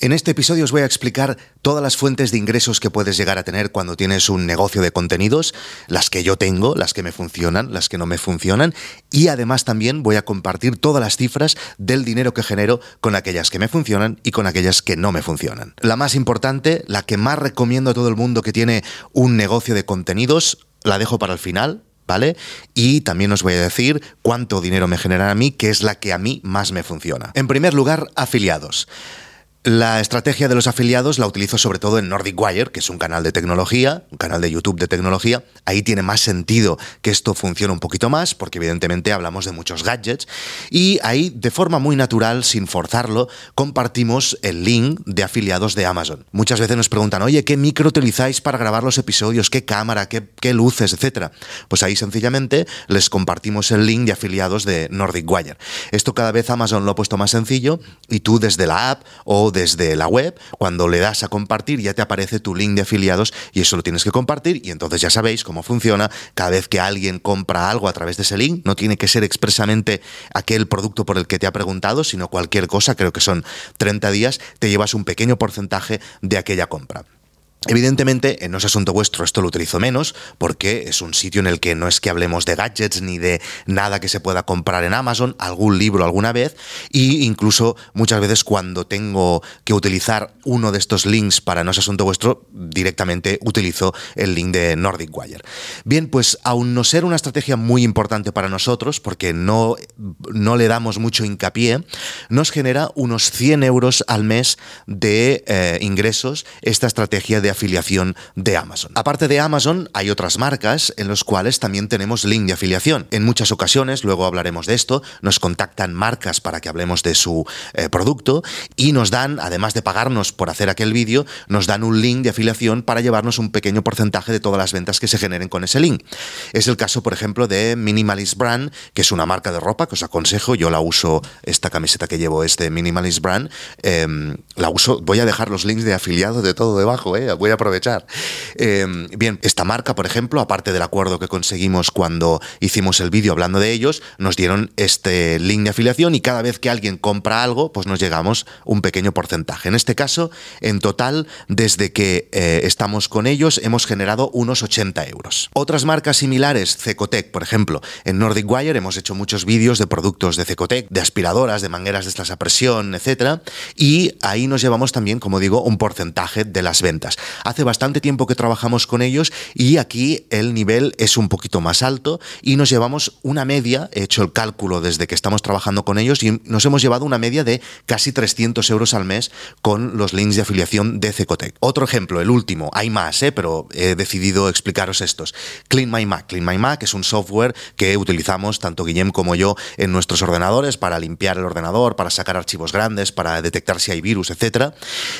En este episodio os voy a explicar todas las fuentes de ingresos que puedes llegar a tener cuando tienes un negocio de contenidos, las que yo tengo, las que me funcionan, las que no me funcionan, y además también voy a compartir todas las cifras del dinero que genero con aquellas que me funcionan y con aquellas que no me funcionan. La más importante, la que más recomiendo a todo el mundo que tiene un negocio de contenidos, la dejo para el final, ¿vale? Y también os voy a decir cuánto dinero me genera a mí, que es la que a mí más me funciona. En primer lugar, afiliados. La estrategia de los afiliados la utilizo sobre todo en Nordic Wire, que es un canal de tecnología, un canal de YouTube de tecnología. Ahí tiene más sentido que esto funcione un poquito más, porque evidentemente hablamos de muchos gadgets. Y ahí, de forma muy natural, sin forzarlo, compartimos el link de afiliados de Amazon. Muchas veces nos preguntan, oye, ¿qué micro utilizáis para grabar los episodios? ¿Qué cámara? ¿Qué, luces? Etcétera. Pues ahí sencillamente les compartimos el link de afiliados de Nordic Wire. Esto cada vez Amazon lo ha puesto más sencillo y tú desde la app o desde la web, cuando le das a compartir ya te aparece tu link de afiliados y eso lo tienes que compartir y entonces ya sabéis cómo funciona. Cada vez que alguien compra algo a través de ese link, no tiene que ser expresamente aquel producto por el que te ha preguntado, sino cualquier cosa, creo que son 30 días, te llevas un pequeño porcentaje de aquella compra. Evidentemente, en No es Asunto Vuestro esto lo utilizo menos porque es un sitio en el que no es que hablemos de gadgets ni de nada que se pueda comprar en Amazon, algún libro alguna vez, y incluso muchas veces cuando tengo que utilizar uno de estos links para No es Asunto Vuestro, directamente utilizo el link de Nordic Wire. Bien, pues aún no ser una estrategia muy importante para nosotros, porque no, no le damos mucho hincapié, nos genera unos 100 euros al mes de eh, ingresos esta estrategia de afiliación de Amazon. Aparte de Amazon, hay otras marcas en los cuales también tenemos link de afiliación. En muchas ocasiones, luego hablaremos de esto, nos contactan marcas para que hablemos de su eh, producto y nos dan, además de pagarnos por hacer aquel vídeo, nos dan un link de afiliación para llevarnos un pequeño porcentaje de todas las ventas que se generen con ese link. Es el caso, por ejemplo, de Minimalist Brand, que es una marca de ropa que os aconsejo, yo la uso, esta camiseta que llevo es de Minimalist Brand, em, la uso, voy a dejar los links de afiliado de todo debajo, eh, voy a aprovechar. Em, bien, esta marca, por ejemplo, aparte del acuerdo que conseguimos cuando hicimos el vídeo hablando de ellos, nos dieron este link de afiliación y cada vez que alguien compra algo, pues nos llegamos un pequeño porcentaje. En este caso, en total, desde que eh, estamos con ellos, hemos generado unos 80 euros. Otras marcas similares, Cecotec, por ejemplo, en Nordic Wire hemos hecho muchos vídeos de productos de Cecotec, de aspiradoras, de mangueras de estas a presión, etcétera, y ahí nos llevamos también, como digo, un porcentaje de las ventas. Hace bastante tiempo que trabajamos con ellos y aquí el nivel es un poquito más alto y nos llevamos una media, he hecho el cálculo desde que estamos trabajando con ellos y nos hemos llevado una media de casi 300 euros al mes con los links de afiliación de Cecotec. Otro ejemplo, el último, hay más, ¿eh? pero he decidido explicaros estos. Clean My Mac. Clean My Mac es un software que utilizamos tanto Guillem como yo en nuestros ordenadores para limpiar el ordenador, para sacar archivos grandes, para detectar si hay virus, etc.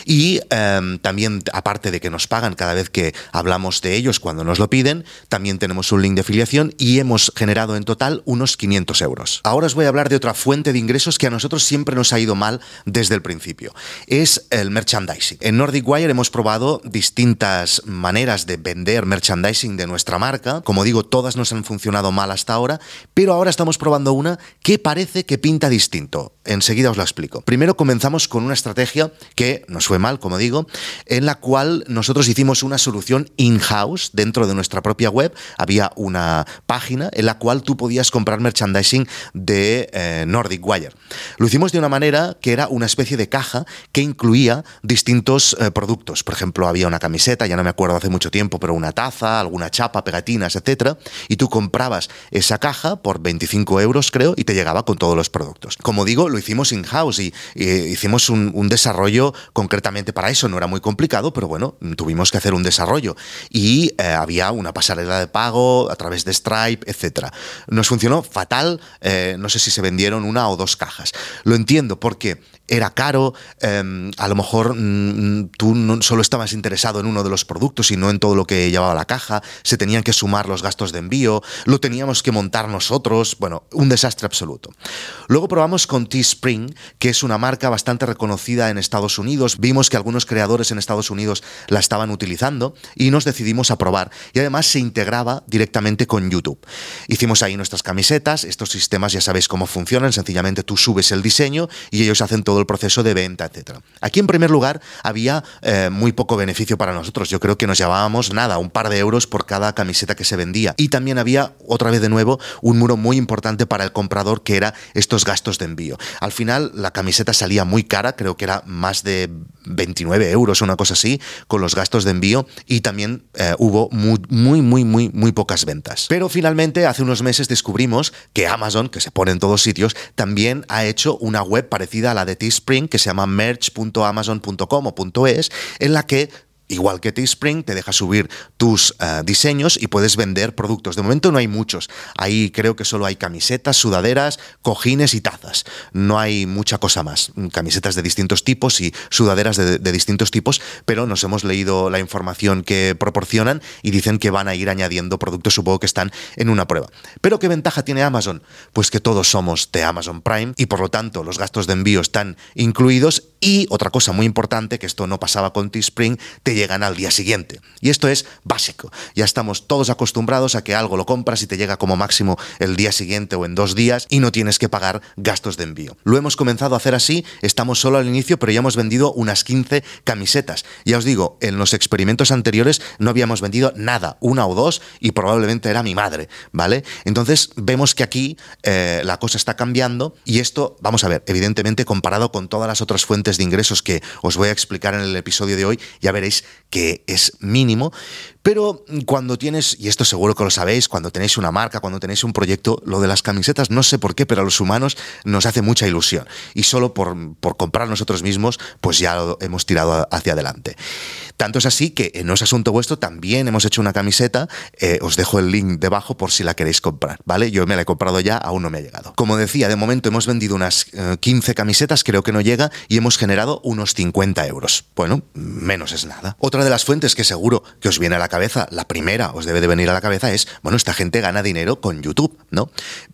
Y em, también, aparte de que nos pagan cada vez que hablamos de ellos cuando nos lo piden. También tenemos un link de afiliación y hemos generado en total unos 500 euros. Ahora os voy a hablar de otra fuente de ingresos que a nosotros siempre nos ha ido mal desde el principio. Es el merchandising. En Nordic Wire hemos probado distintas maneras de vender merchandising de nuestra marca. Como digo, todas nos han funcionado mal hasta ahora, pero ahora estamos probando una que parece que pinta distinto. Enseguida os la explico. Primero comenzamos con una estrategia que nos fue mal, como digo, en la cual nosotros hicimos una solución in-house dentro de nuestra propia web. Había una página en la cual tú podías comprar merchandising de eh, Nordic Wire. Lo hicimos de una manera que era una especie de caja que incluía distintos eh, productos. Por ejemplo, había una camiseta, ya no me acuerdo hace mucho tiempo, pero una taza, alguna chapa, pegatinas, etcétera, y tú comprabas esa caja por 25 euros, creo, y te llegaba con todos los productos. Como digo, lo hicimos in-house y, hicimos un desarrollo concretamente para eso. No era muy complicado, pero bueno, tuvimos que hacer un desarrollo y eh, había una pasarela de pago a través de Stripe, etc. Nos funcionó fatal, eh, no sé si se vendieron una o dos cajas. Lo entiendo porque era caro, em, a lo mejor mm, tú no solo estabas interesado en uno de los productos y no en todo lo que llevaba la caja, se tenían que sumar los gastos de envío, lo teníamos que montar nosotros, bueno, un desastre absoluto. Luego probamos con Teespring, que es una marca bastante reconocida en Estados Unidos, vimos que algunos creadores en Estados Unidos la estaban utilizando y nos decidimos a probar. Y además se integraba directamente con YouTube. Hicimos ahí nuestras camisetas, estos sistemas ya sabéis cómo funcionan, sencillamente tú subes el diseño y ellos hacen todo el proceso de venta, etc. Aquí en primer lugar había eh, muy poco beneficio para nosotros, yo creo que nos llevábamos nada, un par de euros por cada camiseta que se vendía. Y también había, otra vez de nuevo, un muro muy importante para el comprador que era estos gastos de envío. Al final la camiseta salía muy cara, creo que era más de 29 euros, una cosa así, con los gastos de envío y también eh, hubo muy, muy, muy, muy, muy pocas ventas. Pero finalmente, hace unos meses descubrimos que Amazon, que se pone en todos sitios, también ha hecho una web parecida a la de Teespring que se llama merch.amazon.com o .es, en la que Igual que Teespring, te deja subir tus eh, diseños y puedes vender productos. De momento no hay muchos. Ahí creo que solo hay camisetas, sudaderas, cojines y tazas. No hay mucha cosa más. Camisetas de distintos tipos y sudaderas de, de distintos tipos, pero nos hemos leído la información que proporcionan y dicen que van a ir añadiendo productos, supongo que están en una prueba. Pero ¿qué ventaja tiene Amazon? Pues que todos somos de Amazon Prime y por lo tanto los gastos de envío están incluidos y otra cosa muy importante, que esto no pasaba con Teespring, te llegan al día siguiente. Y esto es básico. Ya estamos todos acostumbrados a que algo lo compras y te llega como máximo el día siguiente o en dos días y no tienes que pagar gastos de envío. Lo hemos comenzado a hacer así, estamos solo al inicio, pero ya hemos vendido unas 15 camisetas. Ya os digo, en los experimentos anteriores no habíamos vendido nada, una o dos, y probablemente era mi madre, ¿vale? Entonces vemos que aquí eh, la cosa está cambiando y esto, vamos a ver, evidentemente comparado con todas las otras fuentes de ingresos que os voy a explicar en el episodio de hoy, ya veréis que es mínimo, pero cuando tienes, y esto seguro que lo sabéis, cuando tenéis una marca, cuando tenéis un proyecto, lo de las camisetas, no sé por qué, pero a los humanos nos hace mucha ilusión. Y solo por, comprar nosotros mismos, pues ya lo hemos tirado hacia adelante. Tanto es así que en No es Asunto Vuestro también hemos hecho una camiseta. Eh, os dejo el link debajo por si la queréis comprar, ¿vale? Yo me la he comprado ya, aún no me ha llegado. Como decía, de momento hemos vendido unas 15 eh, camisetas, creo que no llega, y hemos generado unos 50 euros. Bueno, menos es nada. Otra de las fuentes que seguro que os viene a la cabeza, la primera os debe de venir a la cabeza es, bueno, esta gente gana dinero con YouTube, ¿no?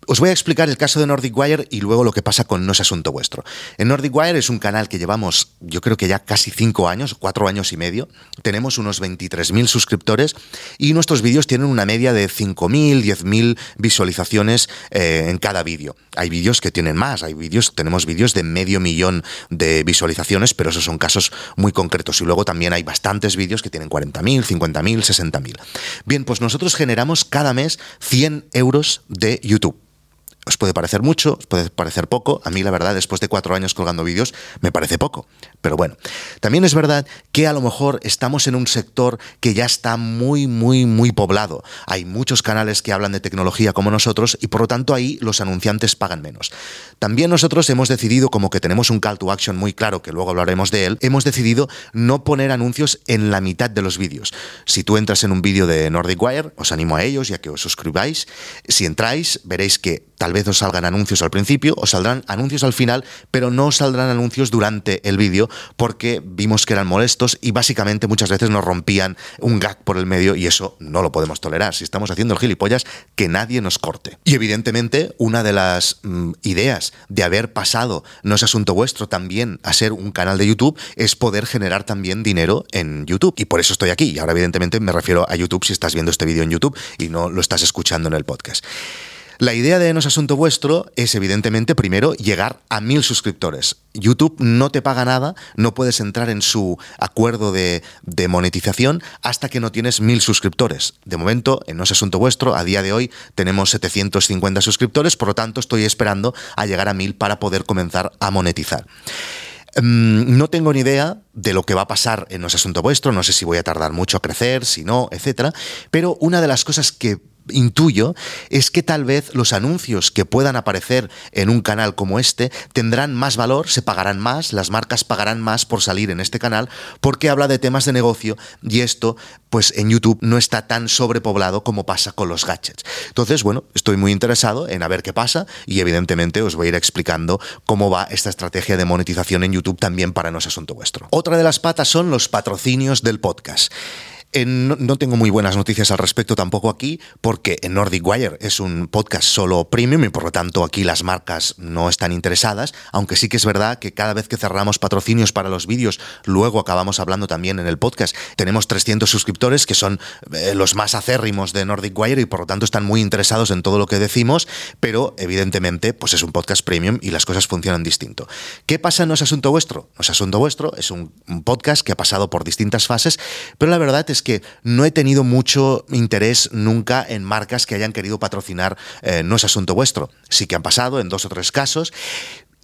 Os voy a explicar el caso de Nordic Wire y luego lo que pasa con No es Asunto Vuestro. En Nordic Wire es un canal que llevamos, yo creo que ya casi 5 años, 4 años y medio, tenemos unos 23.000 suscriptores y nuestros vídeos tienen una media de 5.000, 10.000 visualizaciones eh, en cada vídeo. Hay vídeos que tienen más, hay vídeos, tenemos vídeos de medio millón de visualizaciones, pero esos son casos muy concretos. Y luego también hay bastantes vídeos que tienen 40.000, 50.000, 60.000. Bien, pues nosotros generamos cada mes 100 euros de YouTube. Os puede parecer mucho, os puede parecer poco. A mí, la verdad, después de cuatro años colgando vídeos, me parece poco. Pero bueno, también es verdad que a lo mejor estamos en un sector que ya está muy, muy, muy poblado. Hay muchos canales que hablan de tecnología como nosotros y por lo tanto ahí los anunciantes pagan menos. También nosotros hemos decidido, como que tenemos un call to action muy claro, que luego hablaremos de él, hemos decidido no poner anuncios en la mitad de los vídeos. Si tú entras en un vídeo de Nordic Wire, os animo a ellos y a que os suscribáis. Si entráis, veréis que tal vez os salgan anuncios al principio, os saldrán anuncios al final, pero no os saldrán anuncios durante el vídeo porque vimos que eran molestos y básicamente muchas veces nos rompían un gag por el medio y eso no lo podemos tolerar. Si estamos haciendo el gilipollas, que nadie nos corte. Y evidentemente, una de las mm, ideas de haber pasado No es Asunto Vuestro también a ser un canal de YouTube es poder generar también dinero en YouTube. Y por eso estoy aquí. Y ahora evidentemente me refiero a YouTube si estás viendo este vídeo en YouTube y no lo estás escuchando en el podcast. La idea de No es Asunto Vuestro es, evidentemente, primero llegar a mil suscriptores. YouTube no te paga nada, no puedes entrar en su acuerdo de, monetización hasta que no tienes mil suscriptores. De momento, en No es Asunto Vuestro, a día de hoy tenemos 750 suscriptores, por lo tanto, estoy esperando a llegar a mil para poder comenzar a monetizar. Mm, no tengo ni idea de lo que va a pasar en No es Asunto Vuestro, no sé si voy a tardar mucho a crecer, si no, etcétera, pero una de las cosas que intuyo es que tal vez los anuncios que puedan aparecer en un canal como este tendrán más valor, se pagarán más, las marcas pagarán más por salir en este canal porque habla de temas de negocio y esto pues en YouTube no está tan sobrepoblado como pasa con los gadgets. Entonces, bueno, estoy muy interesado en a ver qué pasa y evidentemente os voy a ir explicando cómo va esta estrategia de monetización en YouTube también para no es asunto vuestro. Otra de las patas son los patrocinios del podcast. No tengo muy buenas noticias al respecto tampoco aquí, porque Nordic Wire es un podcast solo premium y por lo tanto aquí las marcas no están interesadas, aunque sí que es verdad que cada vez que cerramos patrocinios para los vídeos, luego acabamos hablando también en el podcast. Tenemos 300 suscriptores que son eh, los más acérrimos de Nordic Wire y por lo tanto están muy interesados en todo lo que decimos, pero evidentemente pues es un podcast premium y las cosas funcionan distinto. ¿Qué pasa No es asunto vuestro? No es asunto vuestro, es un, podcast que ha pasado por distintas fases, pero la verdad es que no he tenido mucho interés nunca en marcas que hayan querido patrocinar eh, No es asunto vuestro. Sí que han pasado en dos o tres casos,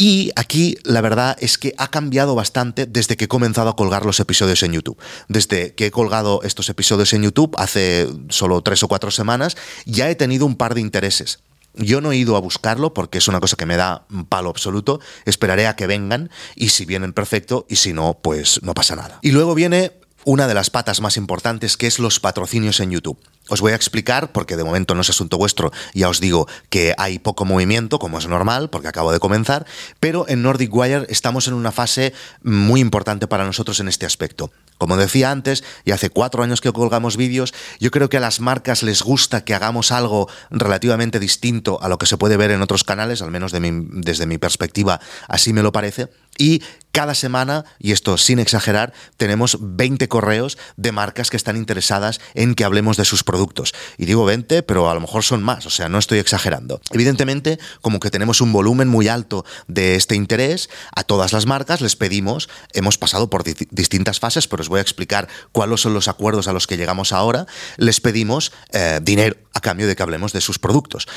y aquí la verdad es que ha cambiado bastante desde que he comenzado a colgar los episodios en YouTube. Desde que he colgado estos episodios en YouTube hace solo tres o cuatro semanas, ya he tenido un par de intereses. Yo no he ido a buscarlo porque es una cosa que me da un palo absoluto. Esperaré a que vengan y si vienen perfecto y si no, pues no pasa nada. Y luego viene una de las patas más importantes que es los patrocinios en YouTube. Os voy a explicar, porque de momento no es asunto vuestro, ya os digo que hay poco movimiento, como es normal, porque acabo de comenzar, pero en Nordic Wire estamos en una fase muy importante para nosotros en este aspecto. Como decía antes, y hace cuatro años que colgamos vídeos, yo creo que a las marcas les gusta que hagamos algo relativamente distinto a lo que se puede ver en otros canales, al menos desde mi perspectiva así me lo parece, y cada semana, y esto sin exagerar, tenemos 20 correos de marcas que están interesadas en que hablemos de sus productos. Y digo 20, pero a lo mejor son más, o sea, no estoy exagerando. Evidentemente, como que tenemos un volumen muy alto de este interés, a todas las marcas les pedimos, hemos pasado por distintas fases, pero os voy a explicar cuáles son los acuerdos a los que llegamos ahora, les pedimos eh, dinero a cambio de que hablemos de sus productos.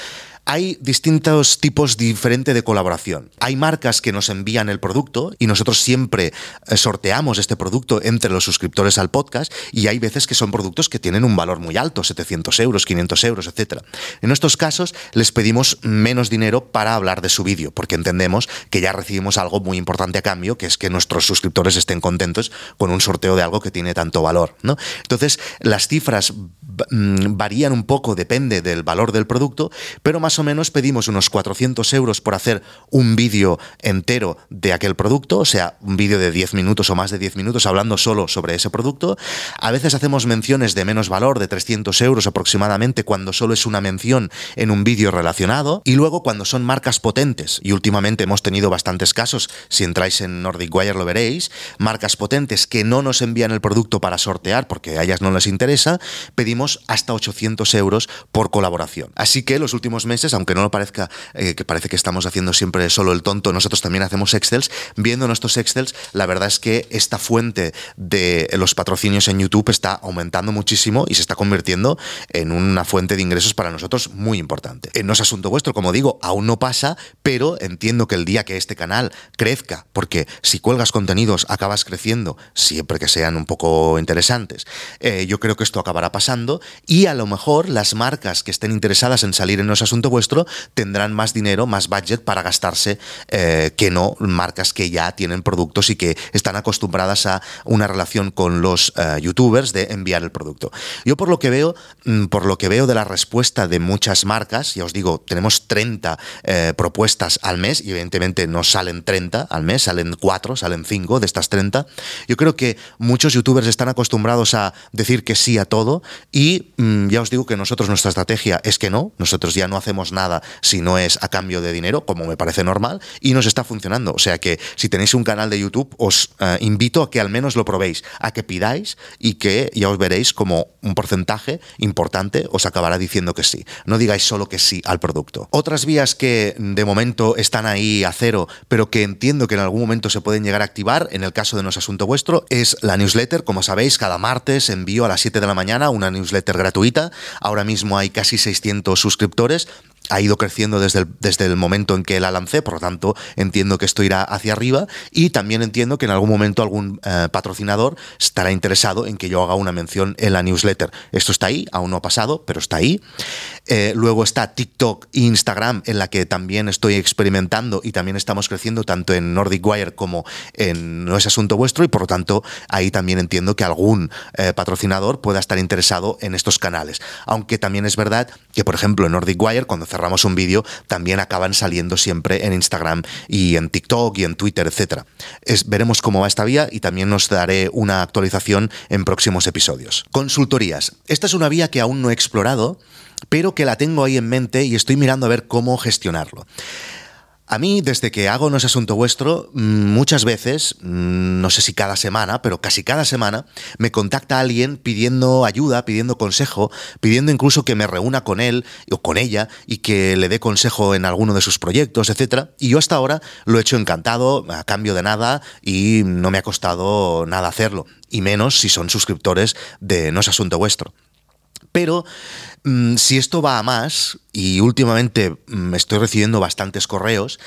Hay distintos tipos diferentes de colaboración. Hay marcas que nos envían el producto y nosotros siempre eh, sorteamos este producto entre los suscriptores al podcast y hay veces que son productos que tienen un valor muy alto, 700 euros, 500 euros, etc. En estos casos les pedimos menos dinero para hablar de su vídeo porque entendemos que ya recibimos algo muy importante a cambio, que es que nuestros suscriptores estén contentos con un sorteo de algo que tiene tanto valor. ¿no? Entonces, las cifras varían un poco, depende del valor del producto, pero más o menos pedimos unos 400 euros por hacer un vídeo entero de aquel producto, o sea, un vídeo de 10 minutos o más de 10 minutos hablando solo sobre ese producto. A veces hacemos menciones de menos valor, de 300 euros aproximadamente, cuando solo es una mención en un vídeo relacionado. Y luego cuando son marcas potentes, y últimamente hemos tenido bastantes casos, si entráis en Nordic Wire lo veréis, marcas potentes que no nos envían el producto para sortear porque a ellas no les interesa, pedimos hasta 800 euros por colaboración. Así que los últimos meses aunque no lo parezca, eh, que parece que estamos haciendo siempre solo el tonto, nosotros también hacemos Excels. Viendo nuestros Excels, la verdad es que esta fuente de los patrocinios en YouTube está aumentando muchísimo y se está convirtiendo en una fuente de ingresos para nosotros muy importante. Eh, no es asunto vuestro, como digo, aún no pasa, pero entiendo que el día que este canal crezca, porque si cuelgas contenidos acabas creciendo, siempre que sean un poco interesantes, eh, yo creo que esto acabará pasando y a lo mejor las marcas que estén interesadas en salir en los asuntos vuestro, tendrán más dinero, más budget para gastarse eh, que no marcas que ya tienen productos y que están acostumbradas a una relación con los eh, youtubers de enviar el producto. Yo por lo que veo, mm, por lo que veo de la respuesta de muchas marcas, ya os digo, tenemos 30 eh, propuestas al mes y evidentemente no salen 30 al mes, salen 4, salen 5 de estas 30. Yo creo que muchos youtubers están acostumbrados a decir que sí a todo y mm, ya os digo que nosotros nuestra estrategia es que no, nosotros ya no hacemos nada si no es a cambio de dinero, como me parece normal, y nos está funcionando. O sea que si tenéis un canal de YouTube, os eh, invito a que al menos lo probéis, a que pidáis y que ya os veréis como un porcentaje importante os acabará diciendo que sí. No digáis solo que sí al producto. Otras vías que de momento están ahí a cero, pero que entiendo que en algún momento se pueden llegar a activar, en el caso de No es Asunto Vuestro, es la newsletter. Como sabéis, cada martes envío a las 7 de la mañana una newsletter gratuita. Ahora mismo hay casi 600 suscriptores ha ido creciendo desde el, desde el momento en que la lancé, por lo tanto entiendo que esto irá hacia arriba y también entiendo que en algún momento algún eh, patrocinador estará interesado en que yo haga una mención en la newsletter. Esto está ahí, aún no ha pasado, pero está ahí. Eh, luego está TikTok e Instagram, en la que también estoy experimentando y también estamos creciendo tanto en Nordic Wire como en No es Asunto Vuestro y por lo tanto ahí también entiendo que algún eh, patrocinador pueda estar interesado en estos canales. Aunque también es verdad que, por ejemplo, en Nordic Wire, cuando cerramos un vídeo, también acaban saliendo siempre en Instagram y en TikTok y en Twitter, etc. veremos cómo va esta vía y también nos daré una actualización en próximos episodios. Consultorías. Esta es una vía que aún no he explorado, pero que la tengo ahí en mente y estoy mirando a ver cómo gestionarlo. A mí, desde que hago No es Asunto Vuestro, mm, muchas veces, mm, no sé si cada semana, pero casi cada semana, me contacta alguien pidiendo ayuda, pidiendo consejo, pidiendo incluso que me reúna con él o con ella y que le dé consejo en alguno de sus proyectos, etc. Y yo hasta ahora lo he hecho encantado, a cambio de nada, y no me ha costado nada hacerlo. Y menos si son suscriptores de No es Asunto Vuestro. Pero mm, si esto va a más, y últimamente mm, estoy recibiendo bastantes correos,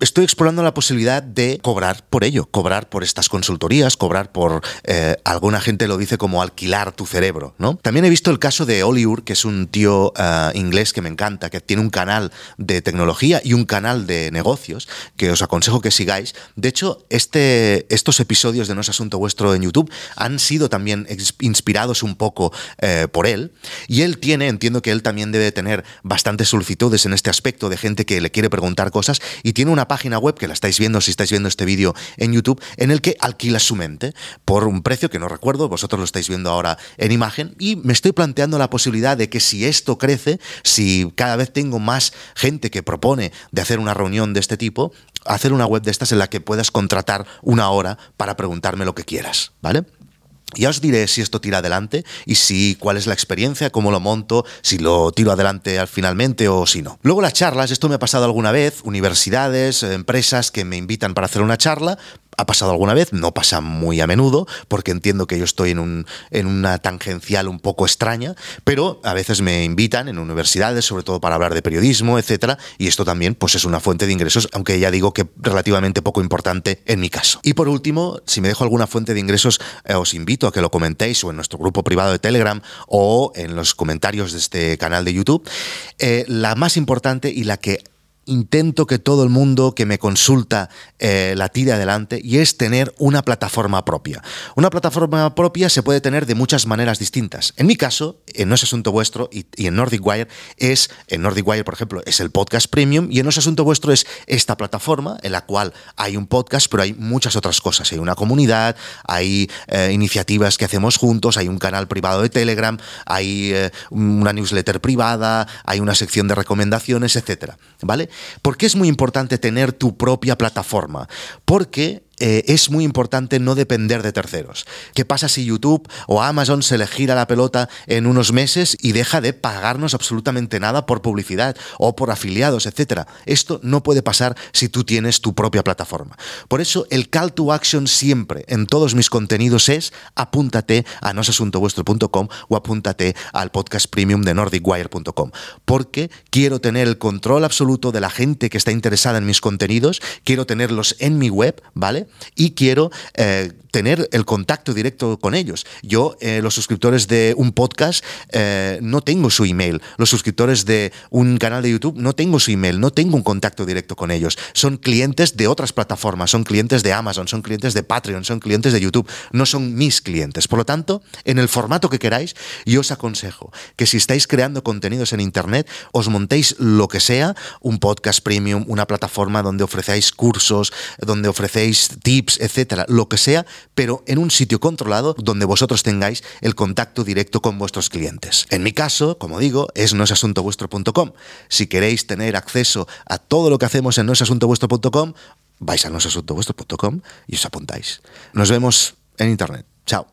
estoy explorando la posibilidad de cobrar por ello, cobrar por estas consultorías, cobrar por, eh, alguna gente lo dice como alquilar tu cerebro, ¿no? También he visto el caso de Oliur, que es un tío eh, inglés que me encanta, que tiene un canal de tecnología y un canal de negocios, que os aconsejo que sigáis. De hecho, este, estos episodios de No es Asunto Vuestro en YouTube han sido también inspirados un poco eh, por él, y él tiene, entiendo que él también debe tener bastantes solicitudes en este aspecto de gente que le quiere preguntar cosas, y tiene una página web, que la estáis viendo si estáis viendo este vídeo en YouTube, en el que alquila su mente por un precio que no recuerdo, vosotros lo estáis viendo ahora en imagen, y me estoy planteando la posibilidad de que si esto crece, si cada vez tengo más gente que propone de hacer una reunión de este tipo, hacer una web de estas en la que puedas contratar una hora para preguntarme lo que quieras, ¿vale? Ya os diré si esto tira adelante y si cuál es la experiencia, cómo lo monto, si lo tiro adelante al finalmente o si no. Luego las charlas, esto me ha pasado alguna vez, universidades, empresas que me invitan para hacer una charla, ha pasado alguna vez, no pasa muy a menudo, porque entiendo que yo estoy en, un, en una tangencial un poco extraña, pero a veces me invitan en universidades, sobre todo para hablar de periodismo, etcétera, y esto también pues, es una fuente de ingresos, aunque ya digo que relativamente poco importante en mi caso. Y por último, si me dejo alguna fuente de ingresos, eh, os invito a que lo comentéis o en nuestro grupo privado de Telegram o en los comentarios de este canal de YouTube. Eh, la más importante y la que intento que todo el mundo que me consulta eh, la tire adelante y es tener una plataforma propia. Una plataforma propia se puede tener de muchas maneras distintas. En mi caso, en No es Asunto Vuestro y, en Nordic Wire es, en Nordic Wire, por ejemplo, es el podcast premium y en No es Asunto Vuestro es esta plataforma en la cual hay un podcast, pero hay muchas otras cosas. Hay una comunidad, hay eh, iniciativas que hacemos juntos, hay un canal privado de Telegram, hay eh, una newsletter privada, hay una sección de recomendaciones, etcétera. ¿Vale? ¿Por qué es muy importante tener tu propia plataforma? Porque eh, es muy importante no depender de terceros. ¿Qué pasa si YouTube o Amazon se le gira la pelota en unos meses y deja de pagarnos absolutamente nada por publicidad o por afiliados, etcétera? Esto no puede pasar si tú tienes tu propia plataforma. Por eso el call to action siempre en todos mis contenidos es apúntate a nosasuntovuestro.com o apúntate al podcast premium de nordicwire.com porque quiero tener el control absoluto de la gente que está interesada en mis contenidos, quiero tenerlos en mi web, ¿vale? Y quiero eh, tener el contacto directo con ellos. Yo, eh, los suscriptores de un podcast, eh, no tengo su email. Los suscriptores de un canal de YouTube, no tengo su email, no tengo un contacto directo con ellos. Son clientes de otras plataformas, son clientes de Amazon, son clientes de Patreon, son clientes de YouTube, no son mis clientes. Por lo tanto, en el formato que queráis, yo os aconsejo que si estáis creando contenidos en Internet, os montéis lo que sea, un podcast premium, una plataforma donde ofrecéis cursos, donde ofrecéis tips, etcétera, lo que sea, pero en un sitio controlado donde vosotros tengáis el contacto directo con vuestros clientes. En mi caso, como digo, es noesasuntovuestro.com. Si queréis tener acceso a todo lo que hacemos en noesasuntovuestro.com, vais a noesasuntovuestro.com y os apuntáis. Nos vemos en internet. Chao.